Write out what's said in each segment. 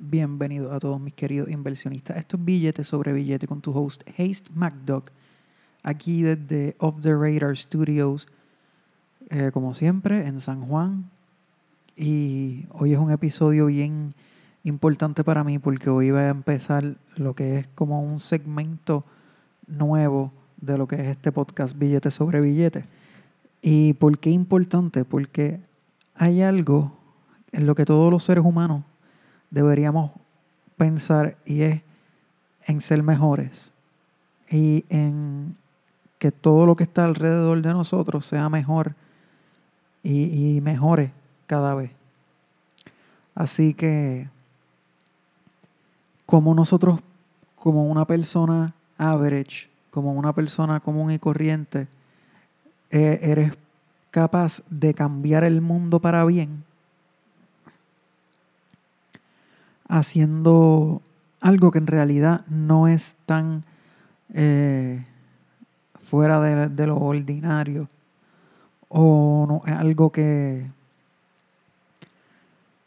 Bienvenidos a todos mis queridos inversionistas. Esto es Billete sobre Billete con tu host Haste McDuck, aquí desde Off the Radar Studios, eh, como siempre, en San Juan. Y hoy es un episodio bien importante para mí porque hoy va a empezar lo que es como un segmento nuevo de lo que es este podcast Billete sobre Billete. ¿Y por qué importante? Porque hay algo en lo que todos los seres humanos deberíamos pensar y es en ser mejores y en que todo lo que está alrededor de nosotros sea mejor y, y mejore cada vez. Así que como nosotros, como una persona average, como una persona común y corriente, eh, eres capaz de cambiar el mundo para bien, haciendo algo que en realidad no es tan eh, fuera de, lo ordinario o algo que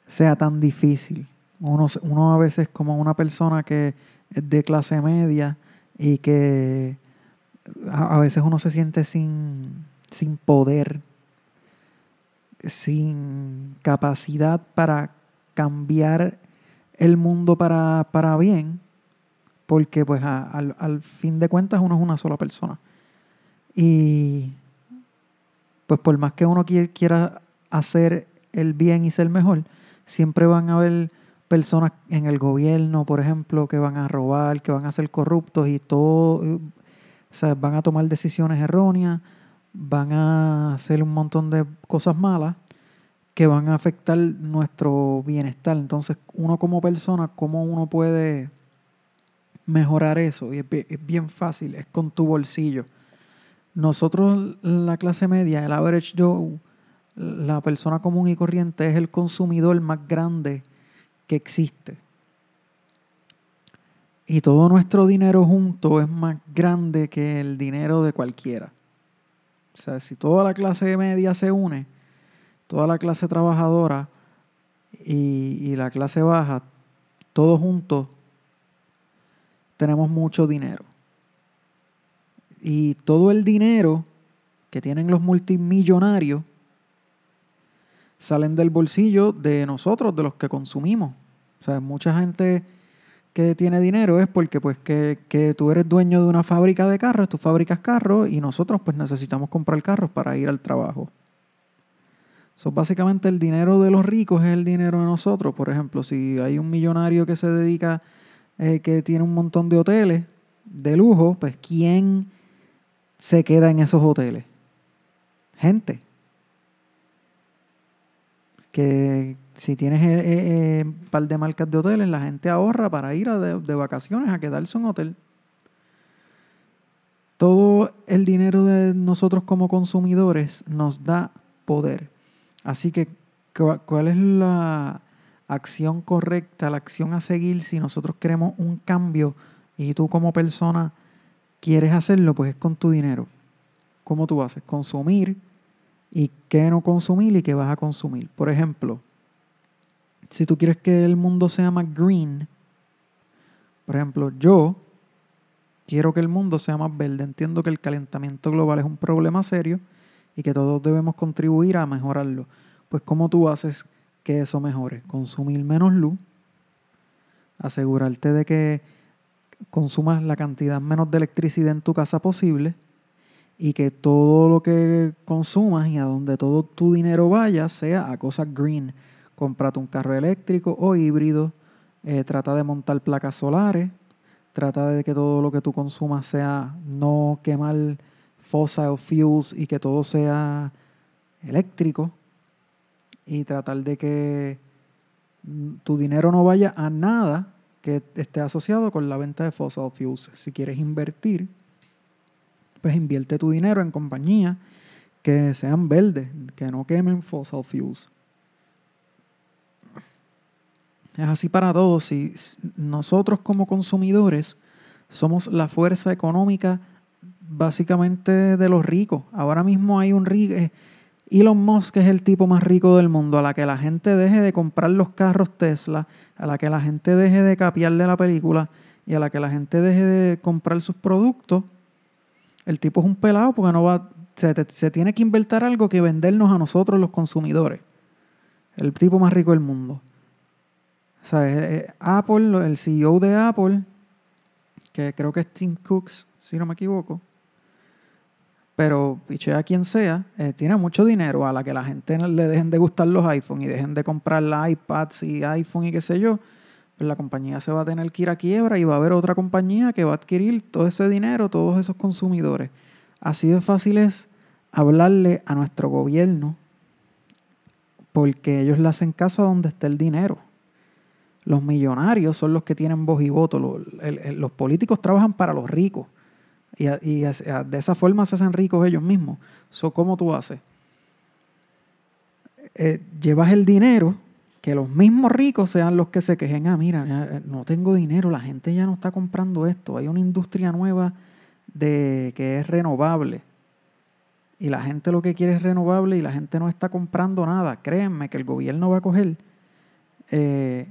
sea tan difícil. Uno, a veces como una persona que es de clase media y que a, veces uno se siente sin, sin poder, sin capacidad para cambiar el mundo para, bien, porque pues al, al, fin de cuentas uno es una sola persona. Y pues por más que uno quiera hacer el bien y ser mejor, siempre van a haber personas en el gobierno, por ejemplo, que van a robar, que van a ser corruptos y todo, o sea, van a tomar decisiones erróneas, van a hacer un montón de cosas malas que van a afectar nuestro bienestar. Entonces, uno como persona, ¿cómo uno puede mejorar eso? Y es bien fácil, es con tu bolsillo. Nosotros, la clase media, el average Joe, la persona común y corriente es el consumidor más grande que existe. Y todo nuestro dinero junto es más grande que el dinero de cualquiera. O sea, si toda la clase media se une, toda la clase trabajadora y, la clase baja, todos juntos, tenemos mucho dinero. Y todo el dinero que tienen los multimillonarios salen del bolsillo de nosotros, de los que consumimos. O sea, mucha gente que tiene dinero es porque pues que, que, tú eres dueño de una fábrica de carros, tú fabricas carros y nosotros pues necesitamos comprar carros para ir al trabajo. So, básicamente el dinero de los ricos es el dinero de nosotros. Por ejemplo, si hay un millonario que se dedica, eh, que tiene un montón de hoteles de lujo, pues ¿quién se queda en esos hoteles? Gente que si tienes un eh, eh, eh, par de marcas de hoteles, la gente ahorra para ir de, vacaciones a quedarse en un hotel. Todo el dinero de nosotros como consumidores nos da poder. Así que, ¿cuál es la acción correcta, la acción a seguir si nosotros queremos un cambio y tú como persona quieres hacerlo? Pues es con tu dinero. ¿Cómo tú haces? Consumir y qué no consumir y qué vas a consumir. Por ejemplo, si tú quieres que el mundo sea más green, por ejemplo, yo quiero que el mundo sea más verde. Entiendo que el calentamiento global es un problema serio y que todos debemos contribuir a mejorarlo. Pues ¿cómo tú haces que eso mejore? Consumir menos luz, asegurarte de que consumas la cantidad menos de electricidad en tu casa posible, y que todo lo que consumas y a donde todo tu dinero vaya sea a cosas green. Comprate un carro eléctrico o híbrido, eh, trata de montar placas solares, trata de que todo lo que tú consumas sea no quemar fossil fuels y que todo sea eléctrico y tratar de que tu dinero no vaya a nada que esté asociado con la venta de fossil fuels. Si quieres invertir, pues invierte tu dinero en compañías que sean verdes, que no quemen fossil fuels. Es así para todos. Si nosotros como consumidores somos la fuerza económica básicamente de los ricos. Ahora mismo hay un rico, eh, Elon Musk es el tipo más rico del mundo, a la que la gente deje de comprar los carros Tesla, a la que la gente deje de capiarle la película y a la que la gente deje de comprar sus productos, el tipo es un pelado porque no va, se, se tiene que inventar algo que vendernos a nosotros los consumidores. El tipo más rico del mundo. O sea, eh, eh, Apple, el CEO de Apple, que creo que es Tim Cooks, si no me equivoco, pero piche a quien sea, eh, tiene mucho dinero a la que la gente le dejen de gustar los iPhones y dejen de comprar la iPads y iPhone y qué sé yo, pues la compañía se va a tener que ir a quiebra y va a haber otra compañía que va a adquirir todo ese dinero, todos esos consumidores. Así de fácil es hablarle a nuestro gobierno porque ellos le hacen caso a donde está el dinero. Los millonarios son los que tienen voz y voto. Los, políticos trabajan para los ricos. Y, de esa forma se hacen ricos ellos mismos. So, ¿Cómo tú haces? Eh, llevas el dinero, que los mismos ricos sean los que se quejen. Ah, mira, eh, no tengo dinero, la gente ya no está comprando esto. Hay una industria nueva de que es renovable. Y la gente lo que quiere es renovable y la gente no está comprando nada. Créanme que el gobierno va a coger eh,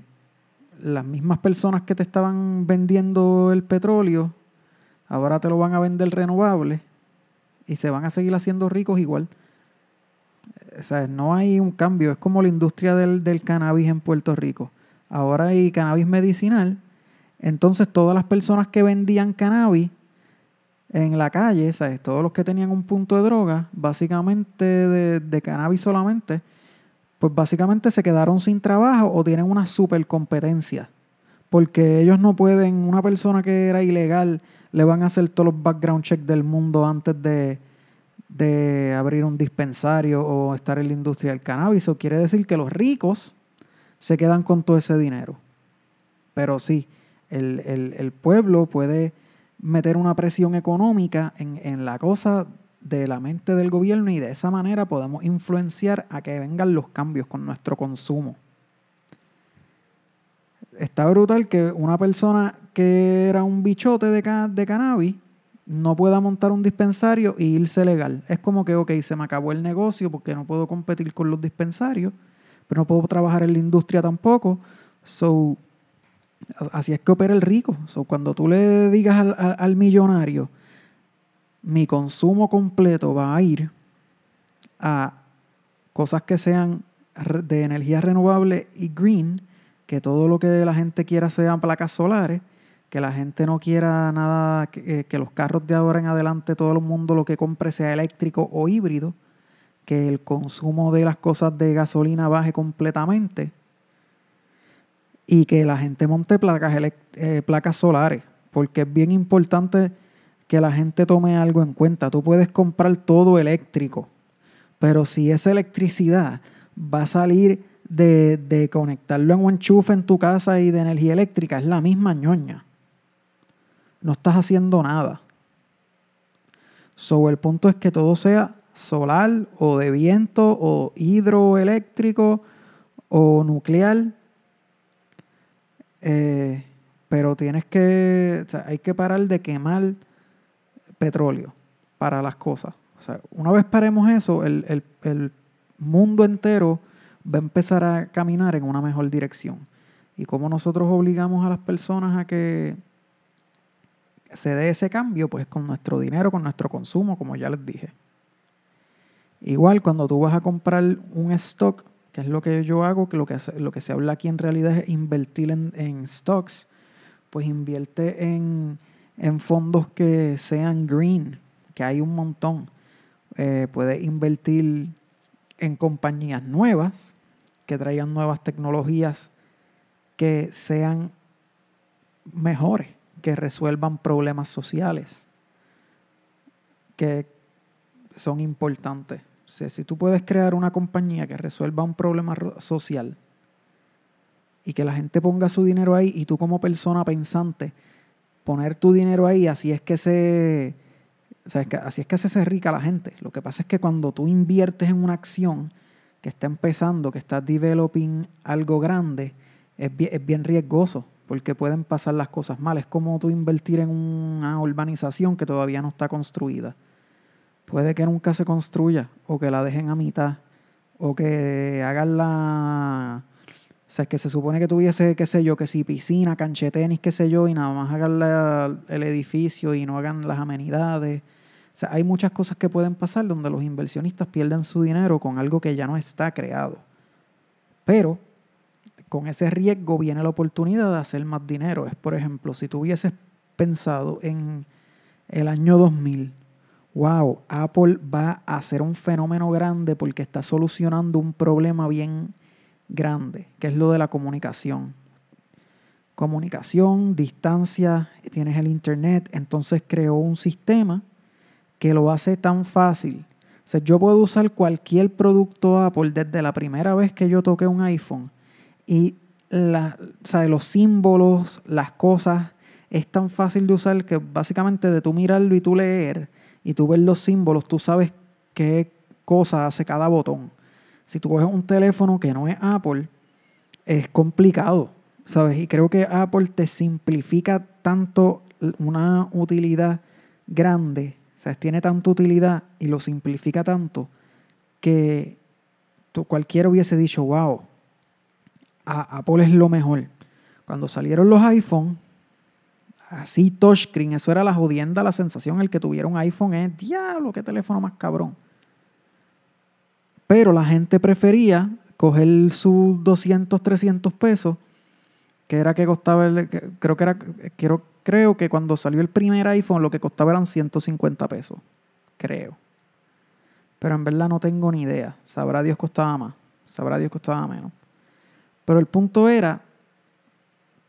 las mismas personas que te estaban vendiendo el petróleo, ahora te lo van a vender renovable y se van a seguir haciendo ricos igual. O sea, no hay un cambio, es como la industria del, del cannabis en Puerto Rico. Ahora hay cannabis medicinal, entonces todas las personas que vendían cannabis en la calle, ¿sabes? todos los que tenían un punto de droga, básicamente de, de cannabis solamente, pues básicamente se quedaron sin trabajo o tienen una super competencia. Porque ellos no pueden, una persona que era ilegal, le van a hacer todos los background checks del mundo antes de, abrir un dispensario o estar en la industria del cannabis. Eso quiere decir que los ricos se quedan con todo ese dinero. Pero sí, el, el pueblo puede meter una presión económica en, en la cosa de la mente del gobierno y de esa manera podemos influenciar a que vengan los cambios con nuestro consumo. Está brutal que una persona que era un bichote de, de cannabis no pueda montar un dispensario e irse legal. Es como que, ok, se me acabó el negocio porque no puedo competir con los dispensarios, pero no puedo trabajar en la industria tampoco. So, así es que opera el rico. So, cuando tú le digas al, al millonario, mi consumo completo va a ir a cosas que sean de energía renovable y green, que todo lo que la gente quiera sean placas solares, que la gente no quiera nada, que, eh, los carros de ahora en adelante todo el mundo lo que compre sea eléctrico o híbrido, que el consumo de las cosas de gasolina baje completamente y que la gente monte placas, eh, placas solares, porque es bien importante que la gente tome algo en cuenta. Tú puedes comprar todo eléctrico, pero si esa electricidad va a salir de, conectarlo en un enchufe en tu casa y de energía eléctrica, es la misma ñoña. No estás haciendo nada. So, el punto es que todo sea solar o de viento o hidroeléctrico o nuclear. Eh, pero tienes que, hay que parar de quemar petróleo para las cosas. O sea, una vez paremos eso, el, mundo entero va a empezar a caminar en una mejor dirección. Y como nosotros obligamos a las personas a que se dé ese cambio, pues con nuestro dinero, con nuestro consumo, como ya les dije. Igual cuando tú vas a comprar un stock, que es lo que yo hago, que lo que, lo que se habla aquí en realidad es invertir en, en stocks, pues invierte en en fondos que sean green, que hay un montón. Eh, puedes invertir en compañías nuevas que traigan nuevas tecnologías que sean mejores, que resuelvan problemas sociales, que son importantes. si tú puedes crear una compañía que resuelva un problema social y que la gente ponga su dinero ahí y tú como persona pensante poner tu dinero ahí, así es que se, así es que se hace rica la gente. Lo que pasa es que cuando tú inviertes en una acción que está empezando, que está developing algo grande, es es bien riesgoso porque pueden pasar las cosas mal. Es como tú invertir en una urbanización que todavía no está construida. puede que nunca se construya o que la dejen a mitad o que hagan la... O sea, que se supone que tuviese, qué sé yo, que si piscina, canche tenis, qué sé yo, y nada más hagan el edificio y no hagan las amenidades. O sea, hay muchas cosas que pueden pasar donde los inversionistas pierden su dinero con algo que ya no está creado. Pero con ese riesgo viene la oportunidad de hacer más dinero. Es, por ejemplo, si tú hubieses pensado en el año 2000, wow, Apple va a ser un fenómeno grande porque está solucionando un problema bien grande, que es lo de la comunicación. Comunicación, distancia, tienes el Internet, entonces creó un sistema que lo hace tan fácil. O sea, yo puedo usar cualquier producto Apple desde la primera vez que yo toqué un iPhone y la, los símbolos, las cosas, es tan fácil de usar que básicamente de tú mirarlo y tú leer y tú ver los símbolos, tú sabes qué cosa hace cada botón. Si tú coges un teléfono que no es Apple, es complicado, ¿sabes? Y creo que Apple te simplifica tanto una utilidad grande, o tiene tanta utilidad y lo simplifica tanto que tú, cualquiera hubiese dicho, wow, Apple es lo mejor. Cuando salieron los iPhone, así touchscreen, eso era la jodienda, la sensación, el que tuviera un iPhone es, diablo, qué teléfono más cabrón. Pero la gente prefería coger sus 200, 300 pesos, que era que costaba, el, creo que era, creo que cuando salió el primer iPhone lo que costaba eran 150 pesos, creo. Pero en verdad no tengo ni idea. Sabrá Dios costaba más, sabrá Dios costaba menos. Pero el punto era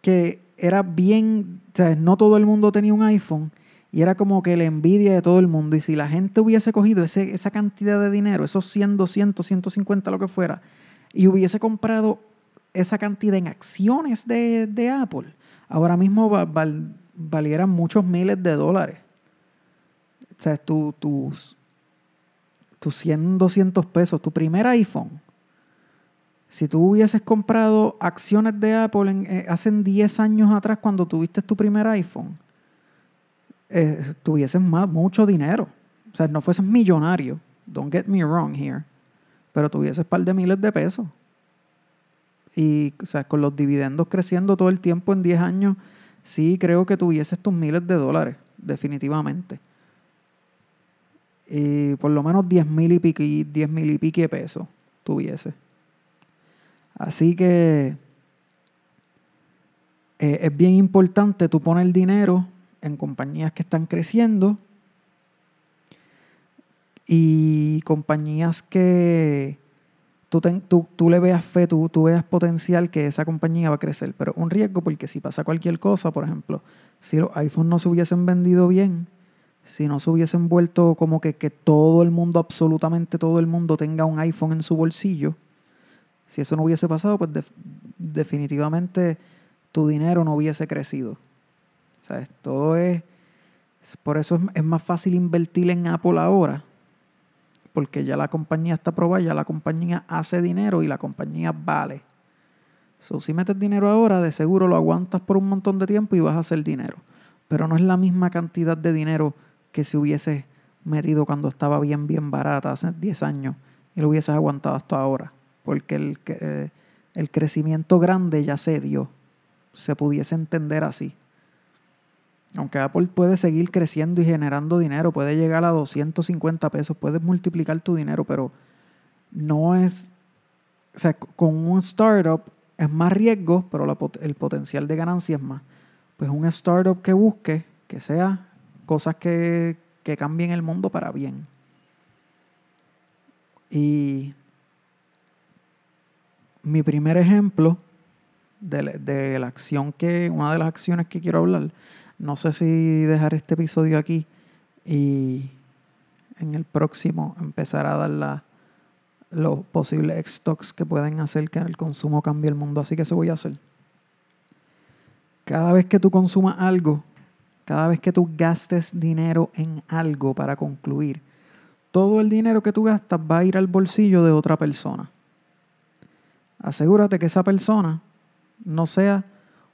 que era bien, no todo el mundo tenía un iPhone y era como que la envidia de todo el mundo. Y si la gente hubiese cogido ese, esa cantidad de dinero, esos 100, 200, 150, lo que fuera, y hubiese comprado esa cantidad en acciones de, Apple, ahora mismo valieran muchos miles de dólares. O sea, tus, tus 100, 200 pesos, tu primer iPhone, si tú hubieses comprado acciones de Apple eh, hace 10 años atrás cuando tuviste tu primer iPhone, eh, tuvieses mucho dinero. O sea, no fueses millonario. Don't get me wrong here. Pero tuvieses un par de miles de pesos. Y, o sea, con los dividendos creciendo todo el tiempo en 10 años, sí creo que tuvieses tus miles de dólares, definitivamente. Y por lo menos 10 mil y pico, 10 mil y pico de pesos tuviese. Así que eh, es bien importante tú poner dinero en compañías que están creciendo y compañías que tú, tú, le veas fe, tú, tú, veas potencial que esa compañía va a crecer. Pero un riesgo porque si pasa cualquier cosa, por ejemplo, si los iPhones no se hubiesen vendido bien, si no se hubiesen vuelto como que, que todo el mundo, absolutamente todo el mundo tenga un iPhone en su bolsillo, si eso no hubiese pasado, pues definitivamente tu dinero no hubiese crecido. ¿Sabes? Todo es. Por eso es, más fácil invertir en Apple ahora. Porque ya la compañía está probada, ya la compañía hace dinero y la compañía vale. So, si metes dinero ahora, de seguro lo aguantas por un montón de tiempo y vas a hacer dinero. Pero no es la misma cantidad de dinero que si hubieses metido cuando estaba bien, bien barata hace 10 años y lo hubieses aguantado hasta ahora porque el, el crecimiento grande ya se dio, se pudiese entender así. Aunque Apple puede seguir creciendo y generando dinero, puede llegar a 250 pesos, puedes multiplicar tu dinero, pero no es, o sea, con un startup es más riesgo, pero el potencial de ganancia es más. Pues un startup que busque que sea cosas que, que cambien el mundo para bien. Y mi primer ejemplo de, la acción que, una de las acciones que quiero hablar, no sé si dejar este episodio aquí y en el próximo empezar a dar los posibles stocks que pueden hacer que el consumo cambie el mundo. Así que eso voy a hacer. Cada vez que tú consumas algo, cada vez que tú gastes dinero en algo para concluir, todo el dinero que tú gastas va a ir al bolsillo de otra persona asegúrate que esa persona no sea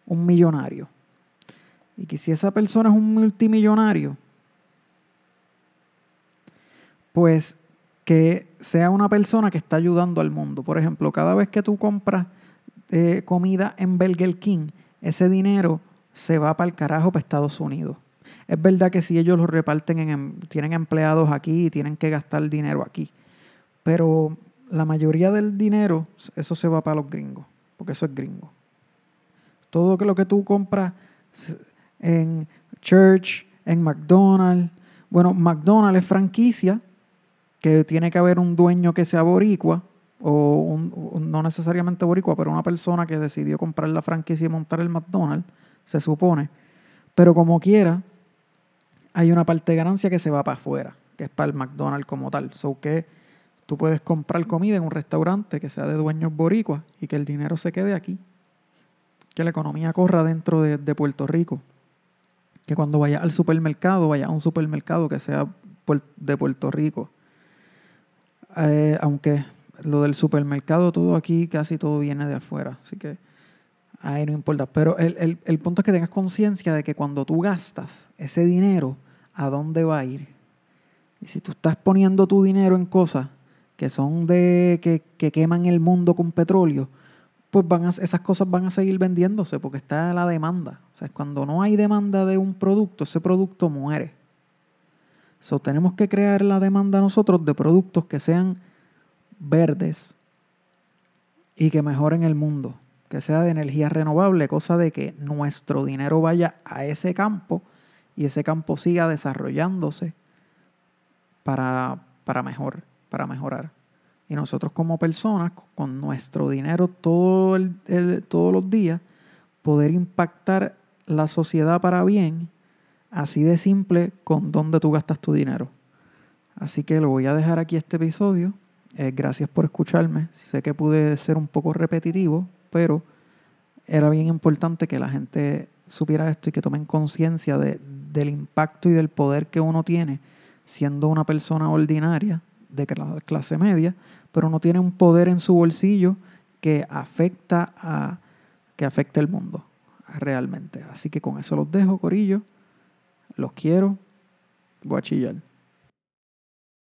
un millonario. Y que si esa persona es un multimillonario, pues que sea una persona que está ayudando al mundo. Por ejemplo, cada vez que tú compras eh, comida en Burger King, ese dinero se va para el carajo para Estados Unidos. Es verdad que si ellos lo reparten, en, tienen empleados aquí y tienen que gastar dinero aquí. Pero la mayoría del dinero, eso se va para los gringos, porque eso es gringo. Todo lo que tú compras en Church, en McDonald's, bueno, McDonald's es franquicia, que tiene que haber un dueño que sea boricua, o no necesariamente boricua, pero una persona que decidió comprar la franquicia y montar el McDonald's, se supone. Pero como quiera, hay una parte de ganancia que se va para afuera, que es para el McDonald's como tal. So que tú puedes comprar comida en un restaurante que sea de dueños boricuas y que el dinero se quede aquí. Que la economía corra dentro de, Puerto Rico. Que cuando vaya al supermercado, vaya a un supermercado que sea de Puerto Rico. Eh, aunque lo del supermercado, todo aquí, casi todo viene de afuera. Así que ahí no importa. Pero el, el punto es que tengas conciencia de que cuando tú gastas ese dinero, ¿a dónde va a ir? Y si tú estás poniendo tu dinero en cosas que son de que, que queman el mundo con petróleo, pues van a, esas cosas van a seguir vendiéndose porque está la demanda. O sea, cuando no hay demanda de un producto, ese producto muere. So, tenemos que crear la demanda nosotros de productos que sean verdes y que mejoren el mundo, que sea de energía renovable, cosa de que nuestro dinero vaya a ese campo y ese campo siga desarrollándose para, para mejor, para mejorar. Y nosotros como personas, con nuestro dinero todo el, todos los días, poder impactar la sociedad para bien, así de simple, con dónde tú gastas tu dinero. Así que lo voy a dejar aquí este episodio. Eh, gracias por escucharme. Sé que pude ser un poco repetitivo, pero era bien importante que la gente supiera esto y que tomen conciencia de, del impacto y del poder que uno tiene siendo una persona ordinaria de clase media, pero no tiene un poder en su bolsillo que afecta a que afecte el mundo realmente. Así que con eso los dejo, Corillo. Los quiero. Voy a chillar.